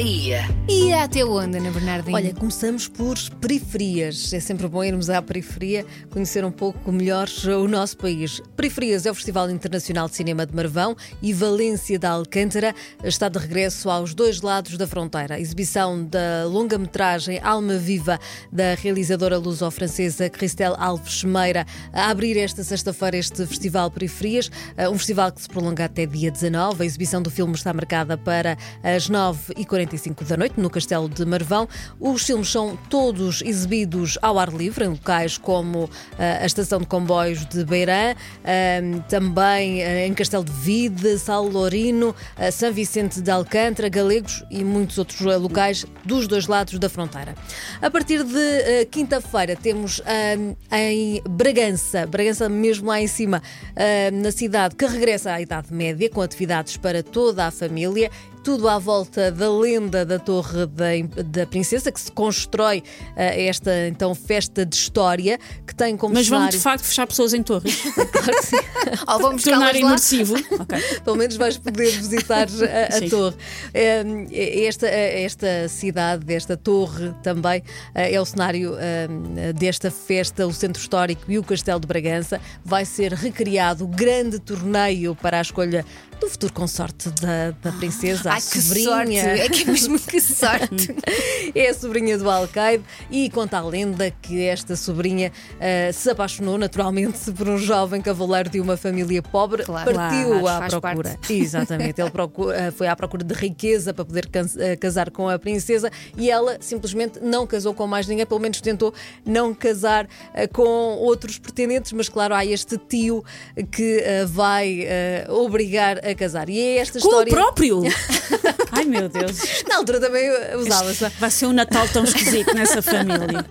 Hey. Ia. Ia até onde, Ana Bernardinho? Olha, começamos por periferias. É sempre bom irmos à periferia, conhecer um pouco melhor o nosso país. Periferias é o Festival Internacional de Cinema de Marvão e Valência da Alcântara está de regresso aos dois lados da fronteira. A exibição da longa-metragem Alma Viva da realizadora luso-francesa Christelle Alves Meira a abrir esta sexta-feira este Festival Periferias, eh, um festival que se prolonga até dia 19. A exibição do filme está marcada para as 9h45 da noite, no Castelo de Marvão. Os filmes são todos exibidos ao ar livre, em locais como uh, a Estação de Comboios de Beirã, uh, também uh, em Castelo de Vide, Sal Lourino, São Vicente de Alcântara, Galegos e muitos outros locais dos dois lados da fronteira. A partir de quinta-feira temos em Bragança, Bragança mesmo lá em cima, na cidade, que regressa à Idade Média, com atividades para toda a família tudo à volta da lenda da Torre da, da Princesa, que se constrói uh, esta então festa de história, que tem como Mas cenário... vão de facto fechar pessoas em torres. claro que sim. Ou vamos tornar imersivo. okay. Pelo menos vais poder visitar a, a torre. Uh, esta, esta cidade, esta torre também uh, é o cenário desta festa, o centro histórico e o Castelo de Bragança. Vai ser recriado o grande torneio para a escolha do futuro consorte da, da princesa, Ai, a sobrinha. Sorte. É que é mesmo que sorte. é a sobrinha do Alcaide e conta a lenda que esta sobrinha uh, se apaixonou naturalmente por um jovem cavaleiro de uma família pobre, claro, partiu claro, à procura. Parte. Exatamente, ele procura, uh, foi à procura de riqueza para poder uh, casar com a princesa e ela simplesmente não casou com mais ninguém, pelo menos tentou não casar com outros pretendentes, mas claro, há este tio que vai obrigar a casar. E é esta Com história. o próprio! Ai meu Deus. Na altura também usava-se. Vai ser um Natal tão esquisito nessa família.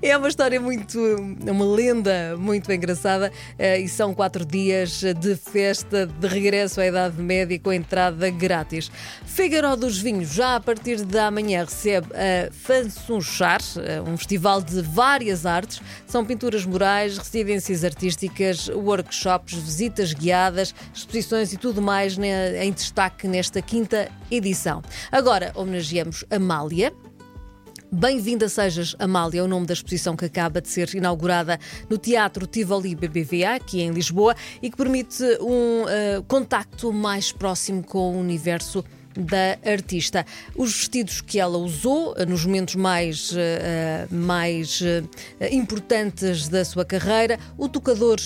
É uma história muito. uma lenda muito engraçada eh, e são quatro dias de festa de regresso à Idade Média com entrada grátis. Figueiró dos Vinhos, já a partir da manhã, recebe a Fansunchar, eh, um festival de várias artes. São pinturas murais, residências artísticas, workshops, visitas guiadas, exposições e tudo mais em destaque nesta quinta edição. Agora homenageamos Amália. Bem-vinda sejas, Amália, é o nome da exposição que acaba de ser inaugurada no Teatro Tivoli BBVA, aqui em Lisboa, e que permite um uh, contacto mais próximo com o universo da artista. Os vestidos que ela usou eh, nos momentos mais, uh, mais uh, importantes da sua carreira, o tocador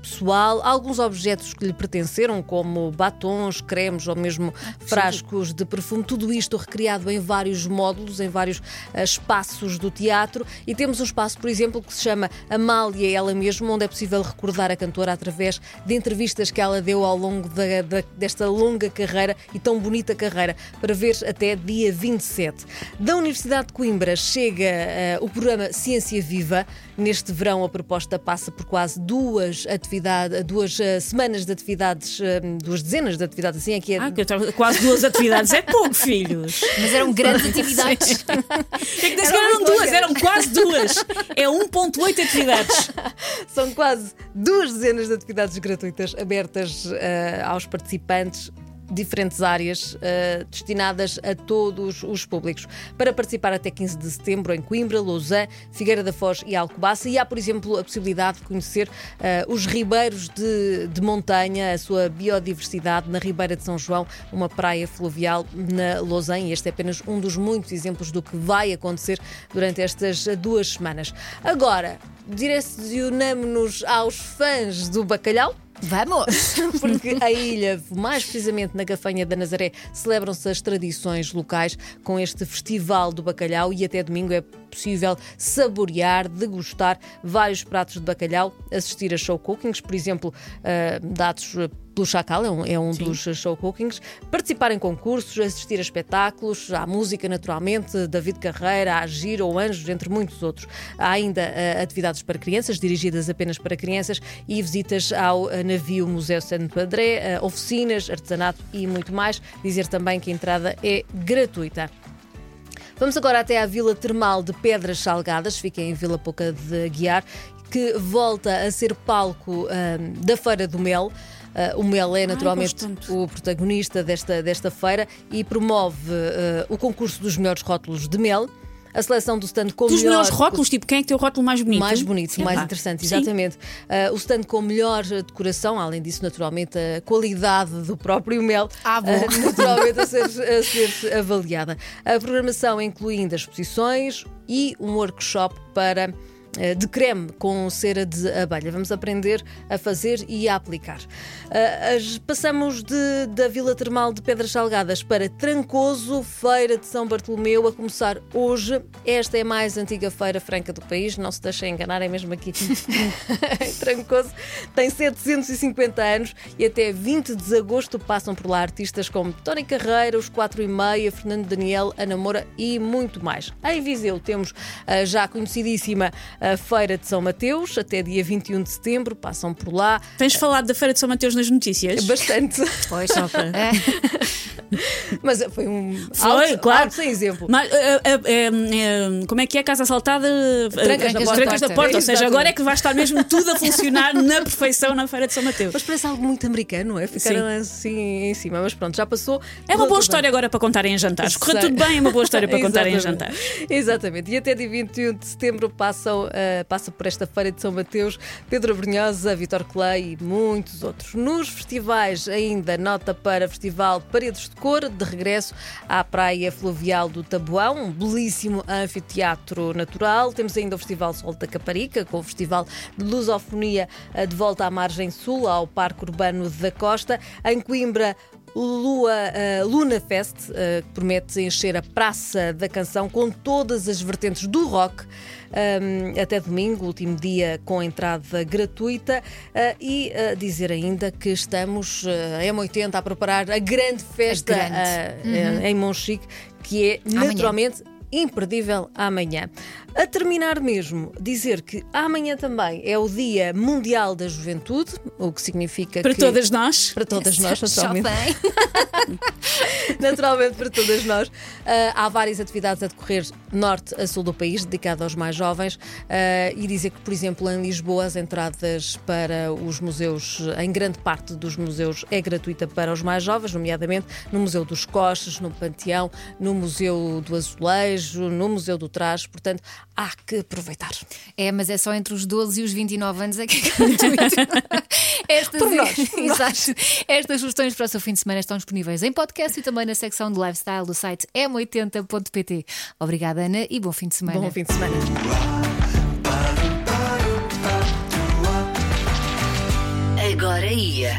pessoal, alguns objetos que lhe pertenceram, como batons, cremes ou mesmo frascos de perfume, tudo isto recriado em vários módulos, em vários espaços do teatro. E temos um espaço, por exemplo, que se chama Amália, ela mesma, onde é possível recordar a cantora através de entrevistas que ela deu ao longo da, da, desta longa carreira e tão bonita carreira para ver até dia 27. Da Universidade de Coimbra chega uh, o programa Ciência Viva. Neste verão, a proposta passa por quase duas atividades, duas uh, semanas de atividades, uh, duas dezenas de atividades, assim é que é. Ah, que quase duas atividades, é pouco, filhos. Mas eram grandes atividades. é que sequer eram duas, eram quase duas. É 1,8 atividades. São quase duas dezenas de atividades gratuitas abertas aos participantes diferentes áreas uh, destinadas a todos os públicos. Para participar até 15 de setembro em Coimbra, Lausanne, Figueira da Foz e Alcobaça. E há, por exemplo, a possibilidade de conhecer uh, os ribeiros de, de, montanha, a sua biodiversidade na Ribeira de São João, uma praia fluvial na Lausanne. E este é apenas um dos muitos exemplos do que vai acontecer durante estas duas semanas. Agora, direcionamos-nos aos fãs do bacalhau. Vamos! Porque a ilha, mais precisamente na Gafanha da Nazaré, celebram-se as tradições locais com este Festival do Bacalhau e até domingo é possível saborear, degustar vários pratos de bacalhau, assistir a show cookings, por exemplo, uh, dados pelo Chacal, é um, é um dos show cookings, participar em concursos, assistir a espetáculos, à música naturalmente, David Carreira, a Giro ou Anjos, entre muitos outros. Há ainda uh, atividades para crianças, dirigidas apenas para crianças, e visitas ao uh, navio Museu Santo Padré, uh, oficinas, artesanato e muito mais. Dizer também que a entrada é gratuita. Vamos agora até à Vila Termal de Pedras Salgadas, fica em Vila Pouca de Guiar que volta a ser palco da Feira do Mel. Ah, o Mel é naturalmente tanto. o protagonista desta, desta feira e promove ah, o concurso dos melhores rótulos de mel. A seleção do stand com Dos melhor melhores rótulos, tipo, quem é que tem o rótulo mais bonito? mais bonito, mais interessante, exatamente. Ah, o stand com melhor decoração, além disso, naturalmente, a qualidade do próprio mel, Ah, bom. ah, naturalmente, a ser, a ser avaliada. A programação inclui ainda exposições e um workshop para. Eh, De creme com cera de abelha. Vamos aprender a fazer e a aplicar. As- passamos de- da Vila Termal de Pedras Salgadas para Trancoso, Feira de São Bartolomeu, a começar hoje. Esta é a mais antiga feira franca do país, não se deixem enganar, é mesmo aqui em Trancoso. Tem 750 anos e até 20 de agosto passam por lá artistas como Tony Carreira, os 4 e meia, Fernando Daniel, Ana Moura e muito mais. Em Viseu temos a já conhecidíssima a Feira de São Mateus, até dia 21 de setembro, passam por lá. Tens falado da Feira de São Mateus nas notícias? Bastante, Pois, é. mas foi um Foi, algo- claro. algo sem exemplo. Mas, eh, eh, eh, como é que é? Casa assaltada? eh, Trancas da porta. trancas da porta. Ou seja, agora é que vai estar mesmo tudo a funcionar na perfeição na Feira de São Mateus. Mas parece algo muito americano, não é? Ficaram assim em cima, mas pronto, já passou. É uma boa história agora para contarem em jantares. Correu tudo bem, é uma boa história para contarem em jantares. Exatamente. E até dia 21 de setembro passam, ah, passa por esta feira de São Mateus Pedro Brunhosa, Vitor Clay e muitos outros. Nos festivais, ainda nota para Festival Paredes de Cor, de regresso à Praia Fluvial do Tabuão, um belíssimo anfiteatro natural. Temos ainda o Festival Sol da Caparica, com o Festival de Lusofonia ah, de volta à margem sul, ao Parque Urbano da Costa. Em Coimbra, Lua, eh, Luna Fest, eh, que promete encher a Praça da Canção com todas as vertentes do rock. ehm, até domingo, último dia com entrada gratuita, eh, e eh, dizer ainda que estamos em M80 a preparar a grande festa grande. eh, eh, em Monchique, que é Amanhã. naturalmente imperdível amanhã. A terminar mesmo, dizer que amanhã também é o Dia Mundial da Juventude, o que significa Para que todas nós. para todas nós, naturalmente. Naturalmente para todas nós. Ah, há várias atividades a decorrer norte a sul do país, dedicado aos mais jovens. Ah, e dizer que, por exemplo, em Lisboa, as entradas para os museus, em grande parte dos museus, é gratuita para os mais jovens, nomeadamente no Museu dos Coches, no Panteão, no Museu do Azulejo, no Museu do Traje. Portanto, há que aproveitar. É, mas é só entre os 12 e os 29 anos é que é. Estas, Por nós, por nós. Exato. Estas sugestões para o seu fim de semana estão disponíveis em podcast e também na secção de lifestyle do site m80.pt. Obrigada, Ana, e bom fim de semana. Bom fim de semana. Agora ia.